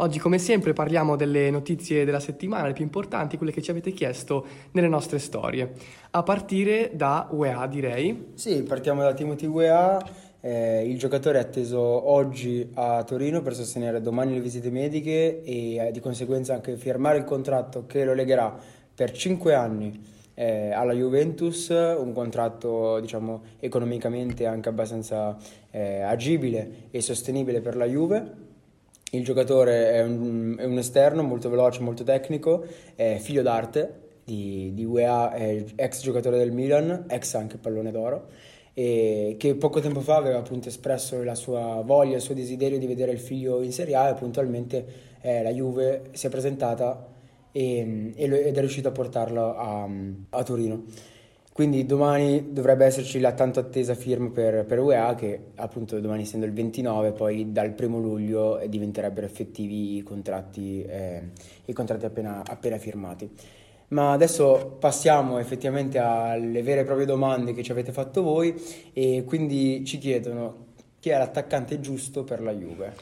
Oggi come sempre parliamo delle notizie della settimana, le più importanti, quelle che ci avete chiesto nelle nostre storie. A partire da UEA direi. Sì, partiamo da Timothy UEA. Eh, il giocatore è atteso oggi a Torino per sostenere domani le visite mediche e eh, di conseguenza anche firmare il contratto che lo legherà per 5 anni eh, alla Juventus, un contratto diciamo economicamente anche abbastanza eh, agibile e sostenibile per la Juve il giocatore è un, è un, esterno molto veloce, molto tecnico, è figlio d'arte di, di UEA, ex giocatore del Milan, ex anche pallone d'oro, e che poco tempo fa aveva appunto espresso la sua voglia, il suo desiderio di vedere il figlio in Serie A e puntualmente eh, la Juve si è presentata e, ed è riuscita a portarlo a, a Torino. Quindi domani dovrebbe esserci la tanto attesa firma per, per UEA che appunto domani essendo il 29 poi dal primo luglio diventerebbero effettivi i contratti, eh, i contratti appena, appena firmati. Ma adesso passiamo effettivamente alle vere e proprie domande che ci avete fatto voi e quindi ci chiedono chi è l'attaccante giusto per la Juve.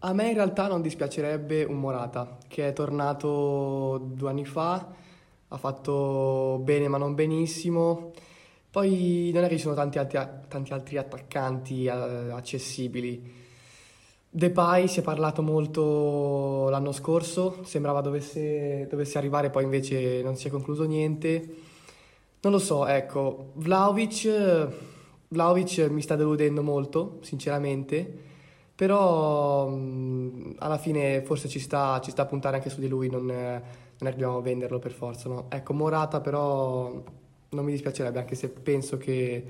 A me in realtà non dispiacerebbe un Morata che è tornato due anni fa ha fatto bene ma non benissimo. Poi non è che ci sono tanti altri, tanti altri attaccanti eh, accessibili. Depay si è parlato molto l'anno scorso, sembrava dovesse, dovesse arrivare, poi invece non si è concluso niente. Non lo so, ecco, Vlaovic, Vlaovic mi sta deludendo molto, sinceramente, però mh, alla fine forse ci sta, ci sta a puntare anche su di lui, non, non è che dobbiamo venderlo per forza, no? Ecco, Morata però non mi dispiacerebbe, anche se penso che,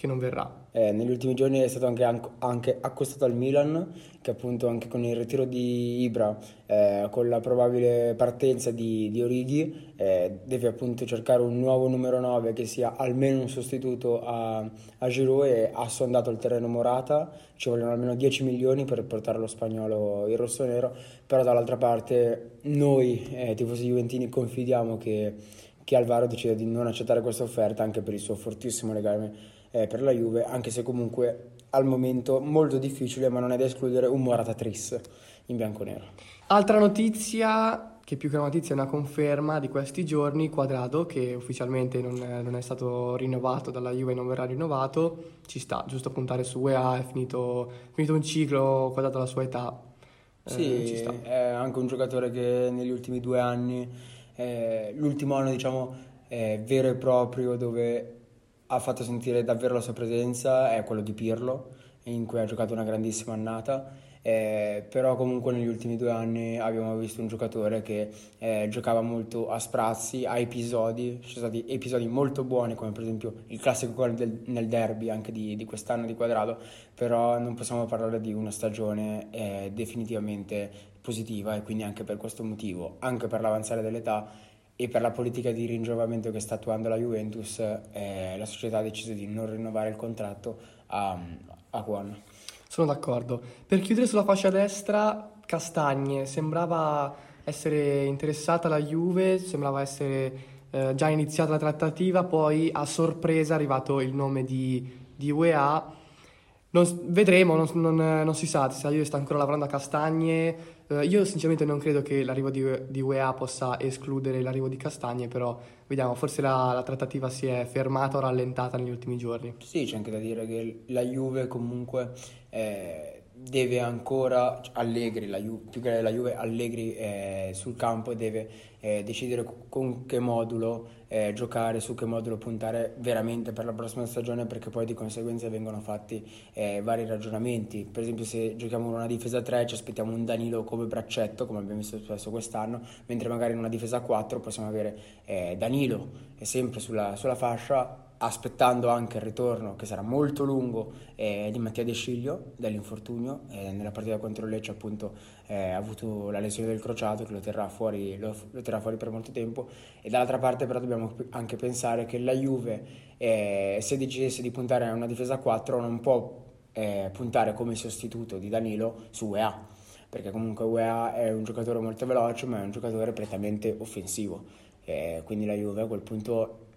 che non verrà. Eh, negli ultimi giorni è stato anche, anche, accostato al Milan, che appunto anche con il ritiro di Ibra, eh, con la probabile partenza di, di Orighi, eh, deve appunto cercare un nuovo numero 9 che sia almeno un sostituto a, a Giroud e ha sondato il terreno Morata, ci vogliono almeno 10 milioni per portare lo spagnolo in rosso-nero, però dall'altra parte noi eh, tifosi juventini confidiamo che, che Alvaro decida di non accettare questa offerta anche per il suo fortissimo legame eh, per la Juve, anche se comunque al momento molto difficile, ma non è da escludere un Morata Tris in bianco-nero. Altra notizia, che più che una notizia è una conferma di questi giorni, Quadrado, che ufficialmente non è, non è stato rinnovato dalla Juve e non verrà rinnovato, ci sta, giusto puntare su UEA, è finito, è finito un ciclo, Quadrado alla sua età. Eh, sì, è anche un giocatore che negli ultimi due anni, eh, l'ultimo anno diciamo vero e proprio dove ha fatto sentire davvero la sua presenza è quello di Pirlo, in cui ha giocato una grandissima annata. Eh, però comunque negli ultimi due anni abbiamo visto un giocatore che eh, giocava molto a sprazzi, a episodi, ci sono stati episodi molto buoni come per esempio il classico gol del, nel derby anche di, di, quest'anno di Quadrado, però non possiamo parlare di una stagione eh, definitivamente positiva e quindi anche per questo motivo, anche per l'avanzare dell'età e per la politica di ringiovamento che sta attuando la Juventus, eh, la società ha deciso di non rinnovare il contratto a, a Juan. Sono d'accordo. Per chiudere sulla fascia destra, Castagne sembrava essere interessata alla Juve, sembrava essere eh, già iniziata la trattativa, poi a sorpresa è arrivato il nome di, di UEA non, vedremo, non, non, non, si sa se la Juve sta ancora lavorando a Castagne. Uh, io sinceramente non credo che l'arrivo di, di, UEA possa escludere l'arrivo di Castagne, però vediamo, forse la, la, trattativa si è fermata o rallentata negli ultimi giorni. Sì, c'è anche da dire che la Juve comunque eh, deve ancora, Allegri, la Juve, più che la Juve, Allegri eh, sul campo deve eh, decidere con che modulo eh, giocare, su che modulo puntare veramente per la prossima stagione perché poi di conseguenza vengono fatti eh, vari ragionamenti. Per esempio se giochiamo in una difesa 3 ci aspettiamo un Danilo come braccetto, come abbiamo visto spesso quest'anno, mentre magari in una difesa 4 possiamo avere eh, Danilo sempre sulla, sulla fascia aspettando anche il ritorno che sarà molto lungo eh, di Mattia De Sciglio dall'infortunio eh, nella partita contro Lecce appunto eh, ha avuto la lesione del crociato che lo terrà, fuori, lo, lo terrà fuori per molto tempo. E dall'altra parte però dobbiamo anche pensare che la Juve eh, se decidesse di puntare a una difesa 4 non può eh, puntare come sostituto di Danilo su UEA perché comunque UEA è un giocatore molto veloce ma è un giocatore prettamente offensivo. Eh, quindi la Juve a quel punto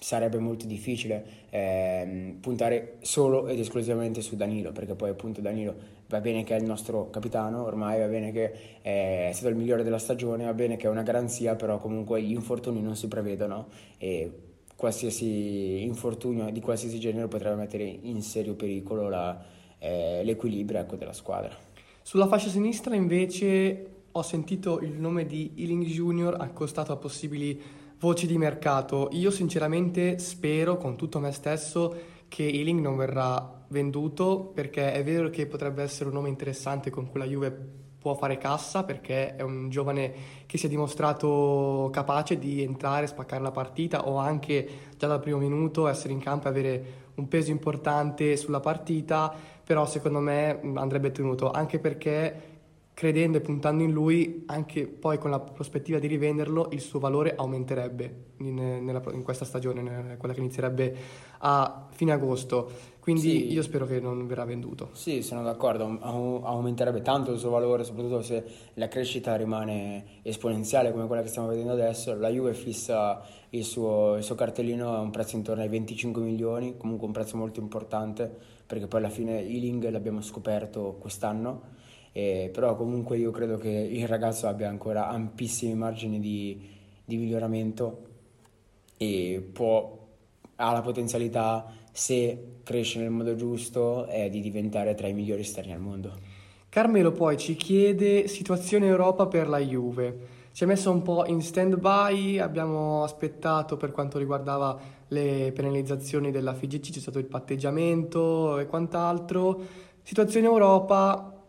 sarebbe molto difficile eh, puntare solo ed esclusivamente su Danilo, perché poi appunto Danilo va bene che è il nostro capitano, ormai va bene che è stato il migliore della stagione, va bene che è una garanzia, però comunque gli infortuni non si prevedono e qualsiasi infortunio di qualsiasi genere potrebbe mettere in serio pericolo la, eh, l'equilibrio ecco, della squadra. Sulla fascia sinistra invece ho sentito il nome di Ealing Junior accostato a possibili voci di mercato. Io sinceramente spero con tutto me stesso che Ealing non verrà venduto perché è vero che potrebbe essere un nome interessante con cui la Juve può fare cassa perché è un giovane che si è dimostrato capace di entrare, spaccare la partita o anche già dal primo minuto essere in campo e avere un peso importante sulla partita, però secondo me andrebbe tenuto anche perché credendo e puntando in lui, anche poi con la prospettiva di rivenderlo, il suo valore aumenterebbe in, nella, in questa stagione, quella che inizierebbe a fine agosto. Quindi sì. io spero che non verrà venduto. Sì, sono d'accordo, aumenterebbe tanto il suo valore, soprattutto se la crescita rimane esponenziale come quella che stiamo vedendo adesso. La Juve fissa il suo, il suo cartellino a un prezzo intorno ai 25 milioni, comunque un prezzo molto importante, perché poi alla fine Ealing l'abbiamo scoperto quest'anno eh, però comunque io credo che il ragazzo abbia ancora ampissimi margini di, di miglioramento e può, ha la potenzialità, se cresce nel modo giusto, eh, di diventare tra i migliori esterni al mondo. Carmelo poi ci chiede situazione Europa per la Juve. Ci ha messo un po' in stand-by, abbiamo aspettato per quanto riguardava le penalizzazioni della FIGC, c'è stato il patteggiamento e quant'altro. Situazione Europa,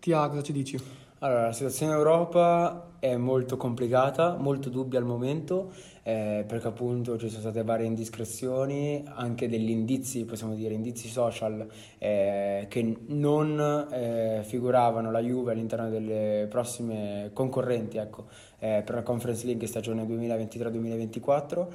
Tia, cosa ci dici? Allora, la situazione in Europa è molto complicata, molto dubbia al momento, eh, perché appunto ci sono state varie indiscrezioni, anche degli indizi, possiamo dire, indizi social, eh, che non eh, figuravano la Juve all'interno delle prossime concorrenti ecco, eh, per la Conference League stagione 2023-2024.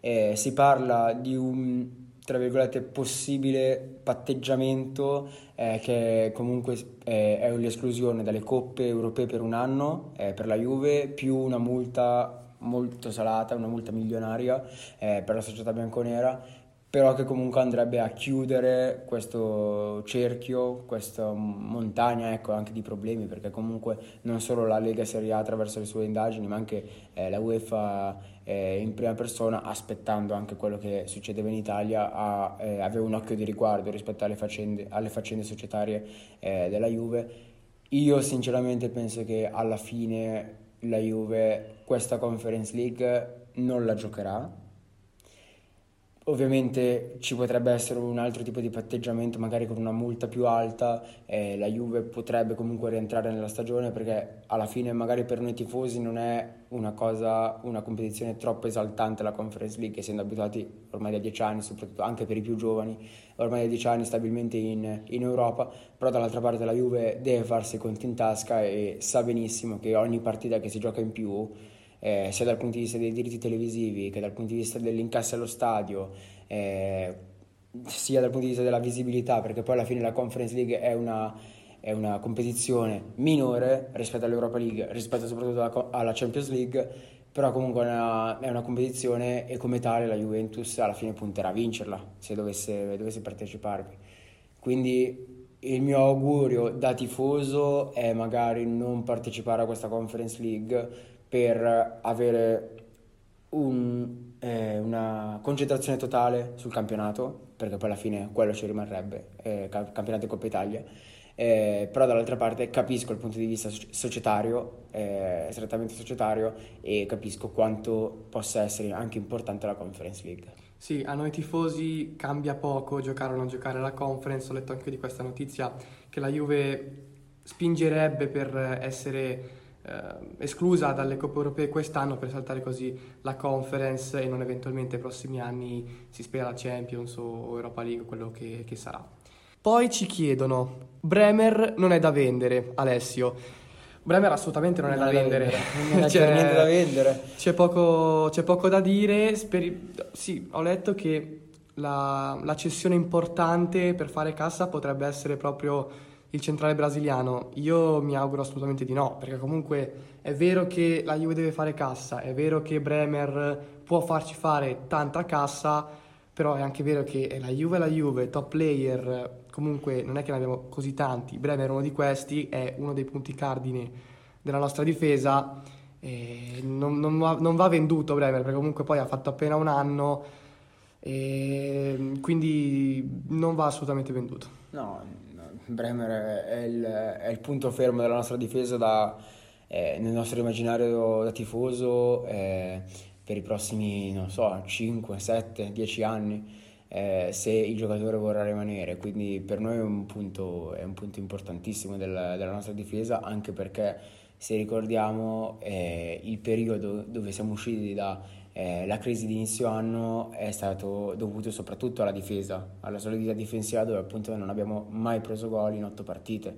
Eh, si parla di un tra virgolette, possibile patteggiamento eh, che comunque eh, è l'esclusione dalle coppe europee per un anno eh, per la Juve, più una multa molto salata, una multa milionaria eh, per la società bianconera però che comunque andrebbe a chiudere questo cerchio, questa montagna ecco, anche di problemi, perché comunque non solo la Lega Serie A attraverso le sue indagini, ma anche eh, la UEFA eh, in prima persona, aspettando anche quello che succedeva in Italia, ha, eh, aveva un occhio di riguardo rispetto alle faccende, alle faccende societarie eh, della Juve. Io sinceramente penso che alla fine la Juve questa Conference League non la giocherà Ovviamente ci potrebbe essere un altro tipo di patteggiamento, magari con una multa più alta, eh, la Juve potrebbe comunque rientrare nella stagione perché alla fine magari per noi tifosi non è una cosa, una competizione troppo esaltante la Conference League, essendo abituati ormai da dieci anni, soprattutto anche per i più giovani, ormai da dieci anni stabilmente in, in Europa, però dall'altra parte la Juve deve farsi i conti in tasca e sa benissimo che ogni partita che si gioca in più eh, sia dal punto di vista dei diritti televisivi che dal punto di vista dell'incasso allo stadio, eh, sia dal punto di vista della visibilità, perché poi alla fine la Conference League è una, è una competizione minore rispetto all'Europa League, rispetto soprattutto alla, alla Champions League, però comunque è una, è una, competizione e come tale la Juventus alla fine punterà a vincerla se dovesse, dovesse parteciparvi. Quindi il mio augurio da tifoso è magari non partecipare a questa Conference League per avere un, eh, una concentrazione totale sul campionato, perché poi alla fine quello ci rimarrebbe, eh, campionato di Coppa Italia. Eh, però dall'altra parte capisco il punto di vista societario, eh, strettamente societario, e capisco quanto possa essere anche importante la Conference League. Sì, a noi tifosi cambia poco giocare o non giocare la Conference, ho letto anche di questa notizia che la Juve spingerebbe per essere esclusa dalle coppe europee quest'anno per saltare così la conference e non eventualmente nei prossimi anni si spera la Champions o Europa League, quello che, che sarà. Poi ci chiedono, Bremer non è da vendere, Alessio. Bremer assolutamente non è non da vendere. Non c'è niente da vendere. C'è poco, c'è poco da dire. Speri... Sì, ho letto che la, la, cessione importante per fare cassa potrebbe essere proprio il centrale brasiliano, io mi auguro assolutamente di no, perché comunque è vero che la Juve deve fare cassa, è vero che Bremer può farci fare tanta cassa, però è anche vero che la Juve è la Juve, top player, comunque non è che ne abbiamo così tanti, Bremer è uno di questi, è uno dei punti cardine della nostra difesa, non, non, va, non va venduto Bremer perché comunque poi ha fatto appena un anno, quindi non va assolutamente venduto. No, Bremer è il, è il, punto fermo della nostra difesa da, eh, nel nostro immaginario da tifoso eh, per i prossimi, non so, 5, 7, 10 anni. Eh, se il giocatore vorrà rimanere, quindi per noi è un punto, è un punto importantissimo del, della nostra difesa, anche perché se ricordiamo eh, il periodo dove siamo usciti da eh, la crisi di inizio anno è stato dovuto soprattutto alla difesa, alla solidità difensiva dove appunto non abbiamo mai preso gol in otto partite.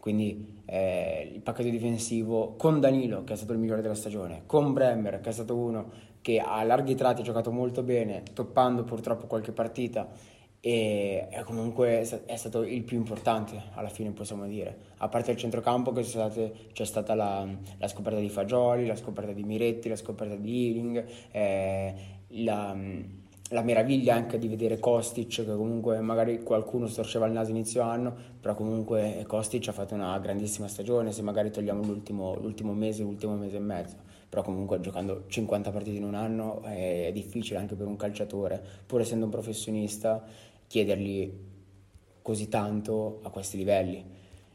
Quindi eh, il pacchetto difensivo con Danilo, che è stato il migliore della stagione, con Bremer, che è stato uno che a larghi tratti ha giocato molto bene, toppando purtroppo qualche partita, e comunque è stato il più importante alla fine possiamo dire. A parte il centrocampo che state, c'è stata la, la, scoperta di Fagioli la scoperta di Miretti la scoperta di Ealing eh, la, la, meraviglia anche di vedere Kostic che comunque magari qualcuno storceva il naso inizio anno però comunque Kostic ha fatto una grandissima stagione se magari togliamo l'ultimo, l'ultimo mese l'ultimo mese e mezzo. Però comunque giocando 50 partite in un anno è difficile anche per un calciatore pur essendo un professionista chiedergli così tanto a questi livelli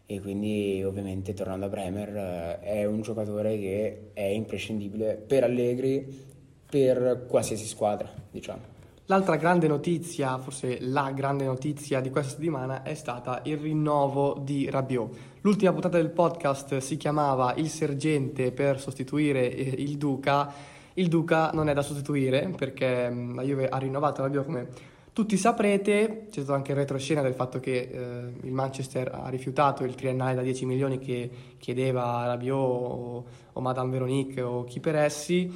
e quindi ovviamente tornando a Bremer eh, è un giocatore che è imprescindibile per Allegri per qualsiasi squadra diciamo L'altra grande notizia, forse la grande notizia di questa settimana è stata il rinnovo di Rabiot. L'ultima puntata del podcast si chiamava Il Sergente per sostituire eh, il Duca. Il Duca non è da sostituire perché mm, la Juve ha rinnovato Rabiot come tutti saprete, c'è stato anche il retroscena del fatto che eh, il Manchester ha rifiutato il triennale da 10 milioni che chiedeva Rabiot o, o Madame Veronique o chi per essi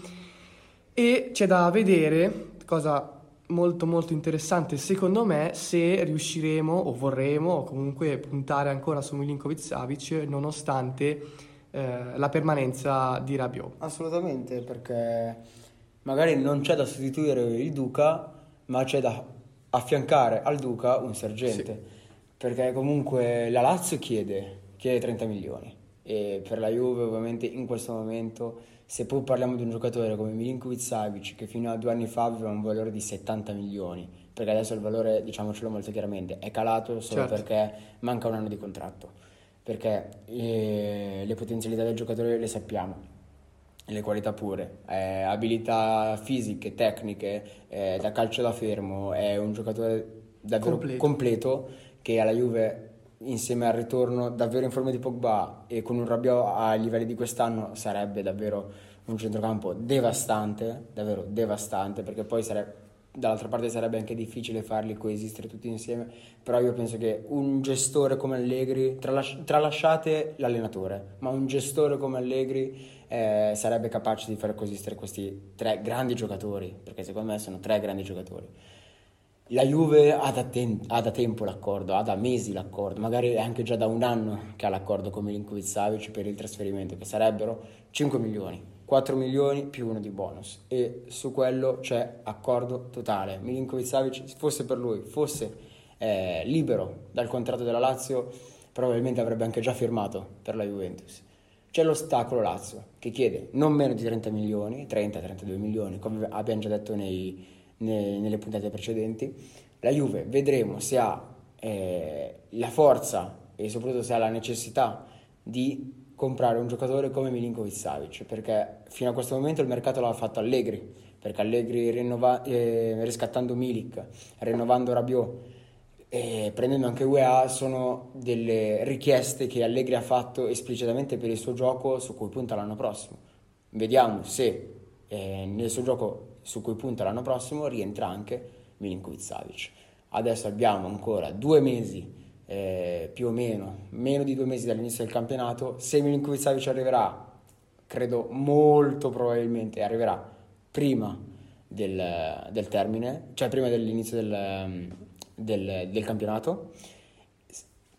e c'è da vedere, cosa molto molto interessante secondo me, se riusciremo o vorremo o comunque puntare ancora su Milinkovic Savic nonostante eh, la permanenza di Rabiot. Assolutamente, perché magari non c'è da sostituire il Duca, ma c'è da affiancare al Duca un sergente, sì. perché comunque la Lazio chiede, chiede 30 milioni e per la Juve ovviamente in questo momento, se poi parliamo di un giocatore come Milinkovic Savic che fino a due anni fa aveva un valore di 70 milioni, perché adesso il valore, diciamocelo molto chiaramente, è calato solo certo. perché manca un anno di contratto, perché eh, le potenzialità del giocatore le sappiamo le qualità pure, eh, abilità fisiche, tecniche, eh, da calcio da fermo, è un giocatore davvero completo. completo. che alla Juve insieme al ritorno davvero in forma di Pogba e con un Rabiot ai livelli di quest'anno sarebbe davvero un centrocampo devastante, davvero devastante, perché poi sarebbe dall'altra parte sarebbe anche difficile farli coesistere tutti insieme, però io penso che un gestore come Allegri, tralasci- tralasciate l'allenatore, ma un gestore come Allegri eh, sarebbe capace di far coesistere questi tre grandi giocatori, perché secondo me sono tre grandi giocatori. La Juve ha da, ten- ha da, tempo l'accordo, ha da mesi l'accordo, magari è anche già da un anno che ha l'accordo con Milinkovic Savic per il trasferimento, che sarebbero 5 milioni, 4 milioni più uno di bonus e su quello c'è accordo totale. Milinkovic Savic, fosse per lui, fosse eh, libero dal contratto della Lazio, probabilmente avrebbe anche già firmato per la Juventus. C'è l'ostacolo Lazio che chiede non meno di 30 milioni, 30-32 milioni, come abbiamo già detto nei, nei, nelle puntate precedenti. La Juve vedremo se ha eh, la forza e soprattutto se ha la necessità di comprare un giocatore come Milinkovic Savic, perché fino a questo momento il mercato l'ha fatto Allegri, perché Allegri rinnova, eh, riscattando Milik, rinnovando Rabiot, e prendendo anche UEA sono delle richieste che Allegri ha fatto esplicitamente per il suo gioco su cui punta l'anno prossimo. Vediamo se eh, nel suo gioco su cui punta l'anno prossimo rientra anche Milinkovic Savic. Adesso abbiamo ancora due mesi eh, più o meno, meno di due mesi dall'inizio del campionato. Se Milinkovic Savic arriverà, credo molto probabilmente arriverà prima del, del termine, cioè prima dell'inizio del del, del campionato.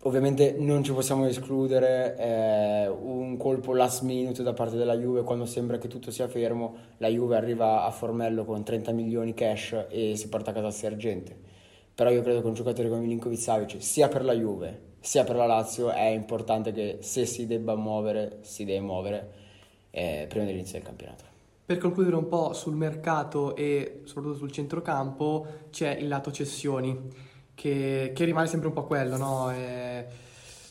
Ovviamente non ci possiamo escludere eh, un colpo last minute da parte della Juve quando sembra che tutto sia fermo, la Juve arriva a Formello con 30 milioni cash e si porta a casa Sergente. Però io credo che un giocatore come Milinkovic Savic, sia per la Juve sia per la Lazio, è importante che se si debba muovere, si deve muovere eh, prima dell'inizio del campionato. Per concludere un po' sul mercato e soprattutto sul centrocampo, c'è il lato cessioni che, che rimane sempre un po' quello, no? E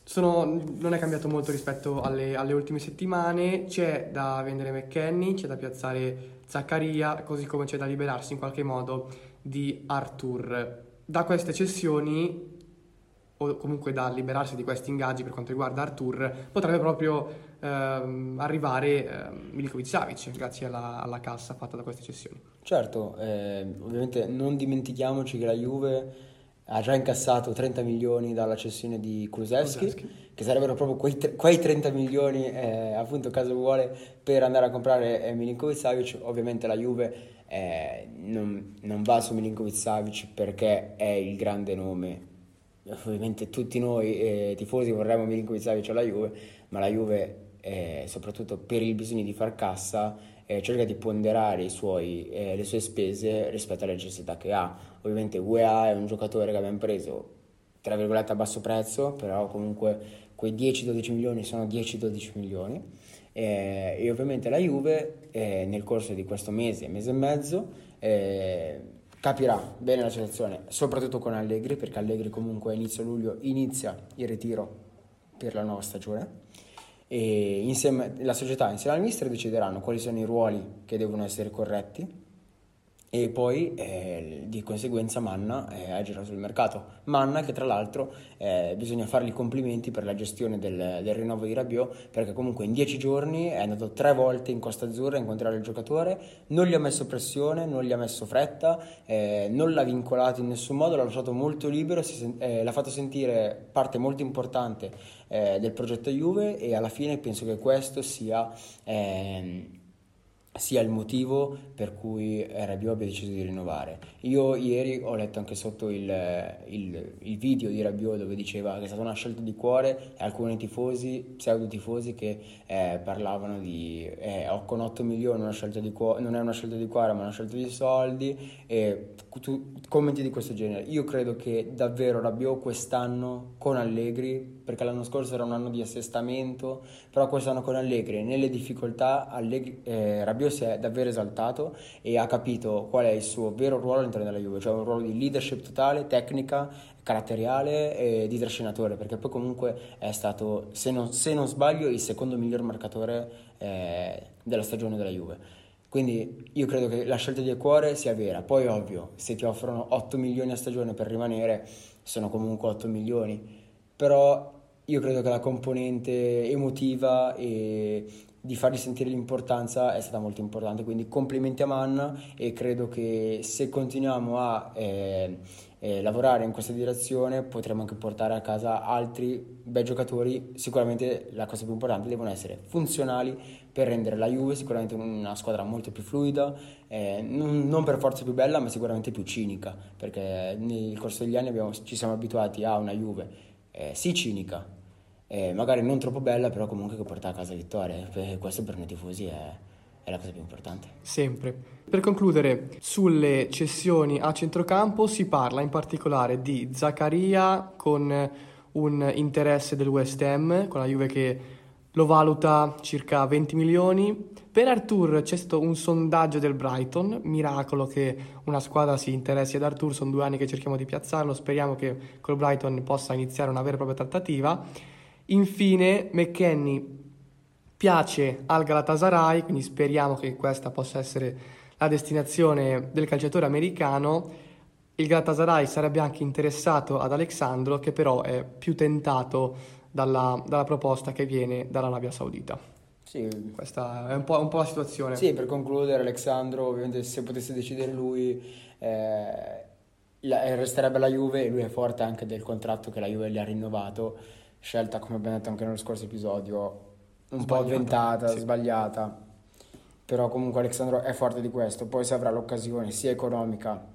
sono, non è cambiato molto rispetto alle, alle, ultime settimane, c'è da vendere McKenny, c'è da piazzare Zaccaria, così come c'è da liberarsi in qualche modo di Arthur. Da queste cessioni o comunque da liberarsi di questi ingaggi per quanto riguarda Arthur, potrebbe proprio ehm, arrivare ehm, Milikovic Savic grazie alla, alla, cassa fatta da queste cessioni. Certo, eh, ovviamente non dimentichiamoci che la Juve ha già incassato 30 milioni dalla cessione di Kulusevski, che sarebbero proprio quei, quei 30 milioni, eh, appunto caso vuole, per andare a comprare eh, Milinkovic Savic. Ovviamente la Juve eh, non, non, va su Milinkovic Savic perché è il grande nome. Ovviamente tutti noi eh, tifosi vorremmo Milinkovic Savic alla Juve, ma la Juve, eh, soprattutto per il bisogno di far cassa, eh, cerca di ponderare suoi, eh, le sue spese rispetto alle necessità che ha. Ovviamente UEA è un giocatore che abbiamo preso tra virgolette a basso prezzo, però comunque quei 10-12 milioni sono 10-12 milioni. Eh, e ovviamente la Juve eh, nel corso di questo mese, mese e mezzo, eh, capirà bene la situazione, soprattutto con Allegri, perché Allegri comunque a inizio luglio inizia il ritiro per la nuova stagione e insieme, la società insieme al mister decideranno quali sono i ruoli che devono essere corretti e poi eh, di conseguenza Manna eh, agirà sul mercato. Manna che tra l'altro eh, bisogna fargli complimenti per la gestione del, del, rinnovo di Rabiot perché comunque in dieci giorni è andato tre volte in Costa Azzurra a incontrare il giocatore, non gli ha messo pressione, non gli ha messo fretta, eh, non l'ha vincolato in nessun modo, l'ha lasciato molto libero, si, eh, l'ha fatto sentire parte molto importante eh, del progetto Juve e alla fine penso che questo sia ehm, sia il motivo per cui Rabiot abbia deciso di rinnovare. Io ieri ho letto anche sotto il, il, il, video di Rabiot dove diceva che è stata una scelta di cuore e alcuni tifosi, pseudo tifosi che eh, parlavano di eh, con 8 milioni cuore, non è una scelta di cuore ma una scelta di soldi e tu, commenti di questo genere. Io credo che davvero Rabiot quest'anno con Allegri perché l'anno scorso era un anno di assestamento, però quest'anno con Allegri nelle difficoltà Allegri, eh, Rabiot si è davvero esaltato e ha capito qual è il suo vero ruolo all'interno della Juve, cioè un ruolo di leadership totale, tecnica, caratteriale e di trascinatore, perché poi comunque è stato, se non, se non sbaglio, il secondo miglior marcatore eh, della stagione della Juve. Quindi io credo che la scelta di cuore sia vera. Poi ovvio, se ti offrono 8 milioni a stagione per rimanere, sono comunque 8 milioni. Però io credo che la componente emotiva e di fargli sentire l'importanza è stata molto importante, quindi complimenti a Manna e credo che se continuiamo a eh, eh, lavorare in questa direzione potremo anche portare a casa altri bei giocatori, sicuramente la cosa più importante devono essere funzionali per rendere la Juve sicuramente una squadra molto più fluida, eh, non, non, per forza più bella ma sicuramente più cinica, perché nel corso degli anni abbiamo, ci siamo abituati a una Juve eh, sì cinica, eh, magari non troppo bella, però comunque che porta a casa vittorie. E questo per noi tifosi è, è la cosa più importante. Sempre. Per concludere, sulle cessioni a centrocampo si parla in particolare di Zaccaria con un interesse del West Ham, con la Juve che lo valuta circa 20 milioni. Per Artur c'è stato un sondaggio del Brighton, miracolo che una squadra si interessi ad Artur, sono due anni che cerchiamo di piazzarlo, speriamo che col Brighton possa iniziare una vera e propria trattativa. Infine, McKenny piace al Galatasaray, quindi speriamo che questa possa essere la destinazione del calciatore americano. Il Galatasaray sarebbe anche interessato ad Alexandro, che però è più tentato dalla, dalla proposta che viene dall'Arabia Saudita. Sì. Questa è un po', un po', la situazione. Sì, per concludere, Alexandro, ovviamente se potesse decidere lui, eh, resterebbe la Juve e lui è forte anche del contratto che la Juve gli ha rinnovato scelta, come abbiamo detto anche nello scorso episodio, un sbagliata, po' avventata, sì. sbagliata. Però comunque Alessandro è forte di questo. Poi se avrà l'occasione sia economica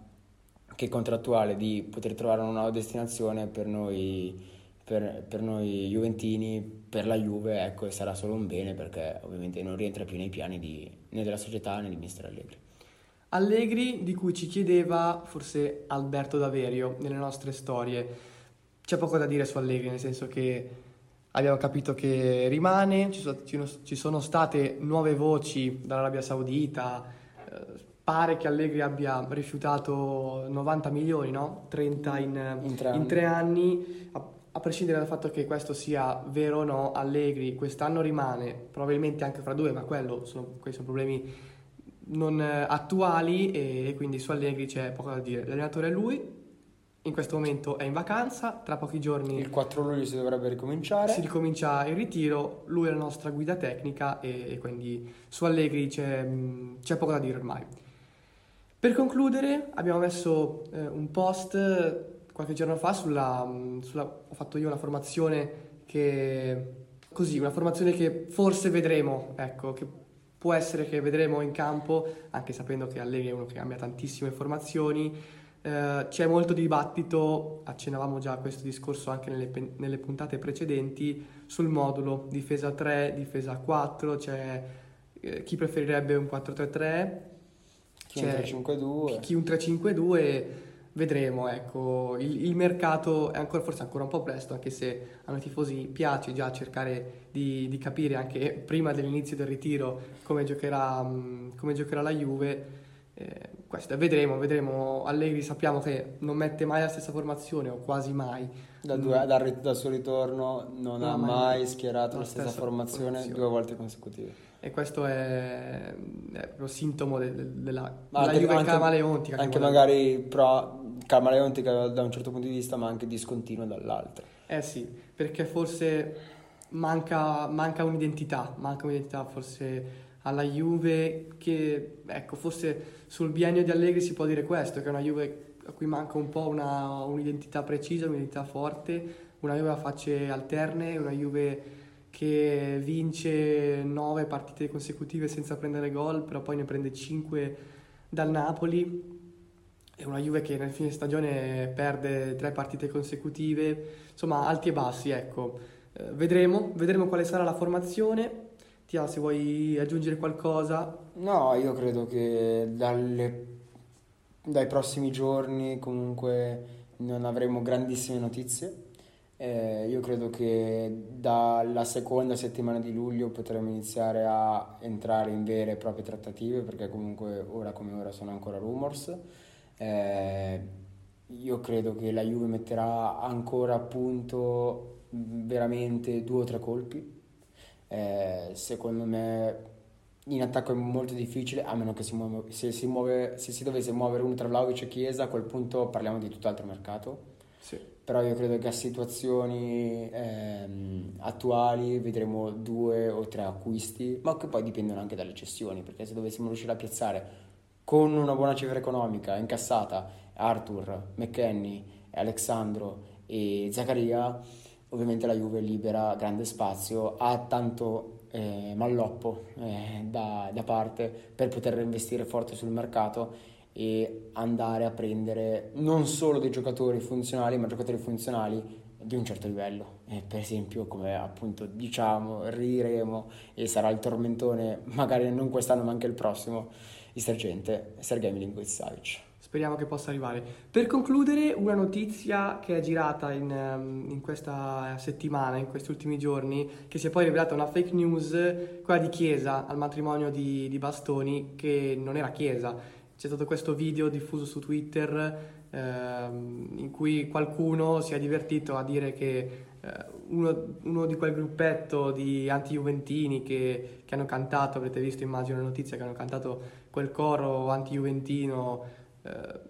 che contrattuale di poter trovare una nuova destinazione, per noi per, per noi Juventini, per la Juve, ecco, sarà solo un bene perché ovviamente non rientra più nei piani di, né della società né di Mister Allegri. Allegri di cui ci chiedeva forse Alberto Daverio nelle nostre storie. C'è poco da dire su Allegri, nel senso che abbiamo capito che rimane, ci sono, ci sono state nuove voci dall'Arabia Saudita, eh, pare che Allegri abbia rifiutato 90 milioni, no? 30 in, in, tre, in tre anni. A, prescindere dal fatto che questo sia vero o no, Allegri quest'anno rimane, probabilmente anche fra due, ma quello sono, questi sono problemi non eh, attuali e, e quindi su Allegri c'è poco da dire. L'allenatore è lui, in questo momento è in vacanza, tra pochi giorni... Il 4 luglio si dovrebbe ricominciare. Si ricomincia il ritiro, lui è la nostra guida tecnica e, e quindi su Allegri c'è, c'è, poco da dire ormai. Per concludere abbiamo messo eh, un post qualche giorno fa sulla, sulla, Ho fatto io una formazione che... Così, una formazione che forse vedremo, ecco, che può essere che vedremo in campo, anche sapendo che Allegri è uno che cambia tantissime formazioni. Eh, c'è molto dibattito, accennavamo già a questo discorso anche nelle, nelle, puntate precedenti, sul modulo difesa 3, difesa 4, c'è eh, chi preferirebbe un 4-3-3, chi un 3-5-2. Chi un 3-5-2 vedremo, ecco, il, il, mercato è ancora, forse ancora un po' presto, anche se a noi tifosi piace già cercare di, di capire anche prima dell'inizio del ritiro come giocherà, come giocherà la Juve. Eh, questo, vedremo, vedremo. Allegri sappiamo che non mette mai la stessa formazione o quasi mai. Da due, mm. dal, dal, suo ritorno non, non ha mai, mai schierato la, stessa, stessa formazione, formazione, due volte consecutive. E questo è, è proprio sintomo de, de, della, della Juve anche, camaleontica. Anche magari però camaleontica da un certo punto di vista, ma anche discontinua dall'altro. Eh sì, perché forse manca, manca un'identità, manca un'identità forse alla Juve che, ecco, forse sul biennio di Allegri si può dire questo, che è una Juve a cui manca un po' una, un'identità precisa, un'identità forte, una Juve a facce alterne, una Juve che vince nove partite consecutive senza prendere gol, però poi ne prende cinque dal Napoli è una Juve che nel fine stagione perde tre partite consecutive, insomma alti e bassi, ecco. Eh, vedremo, vedremo quale sarà la formazione. Tia, se vuoi aggiungere qualcosa. No, io credo che dalle, dai prossimi giorni comunque non avremo grandissime notizie. Eh, io credo che dalla seconda settimana di luglio potremo iniziare a entrare in vere e proprie trattative perché comunque ora come ora sono ancora rumors eh, io credo che la Juve metterà ancora a punto veramente due o tre colpi. Eh, secondo me in attacco è molto difficile, a meno che si muove, se, si muove, se si dovesse muovere uno tra Vlaovic e Chiesa, a quel punto parliamo di tutt'altro mercato. Sì. Però io credo che a situazioni ehm, attuali vedremo due o tre acquisti, ma che poi dipendono anche dalle cessioni, perché se dovessimo riuscire a piazzare con una buona cifra economica incassata Arthur, McKenny, Alexandro e Zaccaria, ovviamente la Juve libera grande spazio, ha tanto eh, malloppo eh, da, da, parte per poter investire forte sul mercato e andare a prendere non solo dei giocatori funzionali, ma giocatori funzionali di un certo livello. Eh, per esempio, come appunto diciamo, riremo e sarà il tormentone, magari non quest'anno ma anche il prossimo il sergente Sergei Milinkovic-Savic. Speriamo che possa arrivare. Per concludere, una notizia che è girata in, ehm, in, questa settimana, in questi ultimi giorni, che si è poi rivelata una fake news, quella di Chiesa al matrimonio di, di Bastoni, che non era Chiesa. C'è stato questo video diffuso su Twitter ehm, in cui qualcuno si è divertito a dire che eh, uno, uno, di quel gruppetto di anti-juventini che, che, hanno cantato, avrete visto immagino la notizia, che hanno cantato quel coro anti-juventino eh,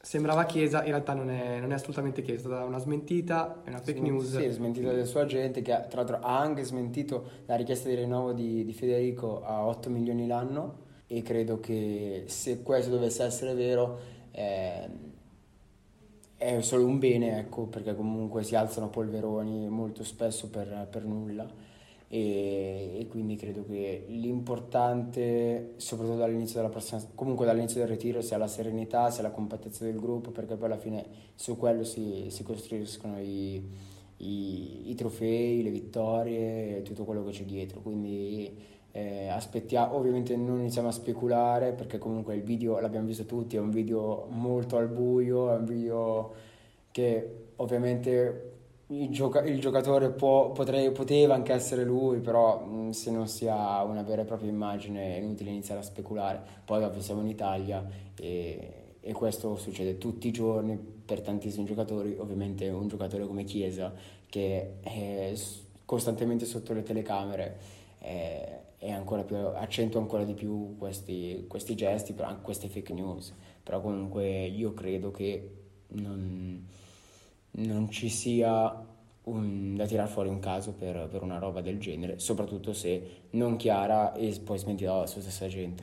sembrava Chiesa, in realtà non è, non è, assolutamente Chiesa, è stata una smentita, è una fake Sment- news. Sì, smentita del suo agente che tra l'altro ha anche smentito la richiesta di rinnovo di, di Federico a 8 milioni l'anno e credo che se questo dovesse essere vero eh, è solo un bene, ecco, perché comunque si alzano polveroni molto spesso per, per nulla e, e, quindi credo che l'importante, soprattutto dall'inizio della prossima, comunque dall'inizio del ritiro, sia la serenità, sia la compattezza del gruppo, perché poi alla fine su quello si, si costruiscono i, i, i trofei, le vittorie, tutto quello che c'è dietro. Quindi eh, aspettiamo, ovviamente non iniziamo a speculare perché comunque il video l'abbiamo visto tutti, è un video molto al buio, è un video che ovviamente il, gioca- il giocatore può, potrei, poteva anche essere lui, però mh, se non si ha una vera e propria immagine è inutile iniziare a speculare. Poi ovvio siamo in Italia e, e questo succede tutti i giorni per tantissimi giocatori, ovviamente un giocatore come Chiesa che è costantemente sotto le telecamere. E ancora più, accento ancora di più questi, questi gesti, però anche queste fake news. Però comunque io credo che non, non ci sia un, da tirare fuori un caso per, per una roba del genere, soprattutto se non chiara e poi smentita dalla sua stessa gente.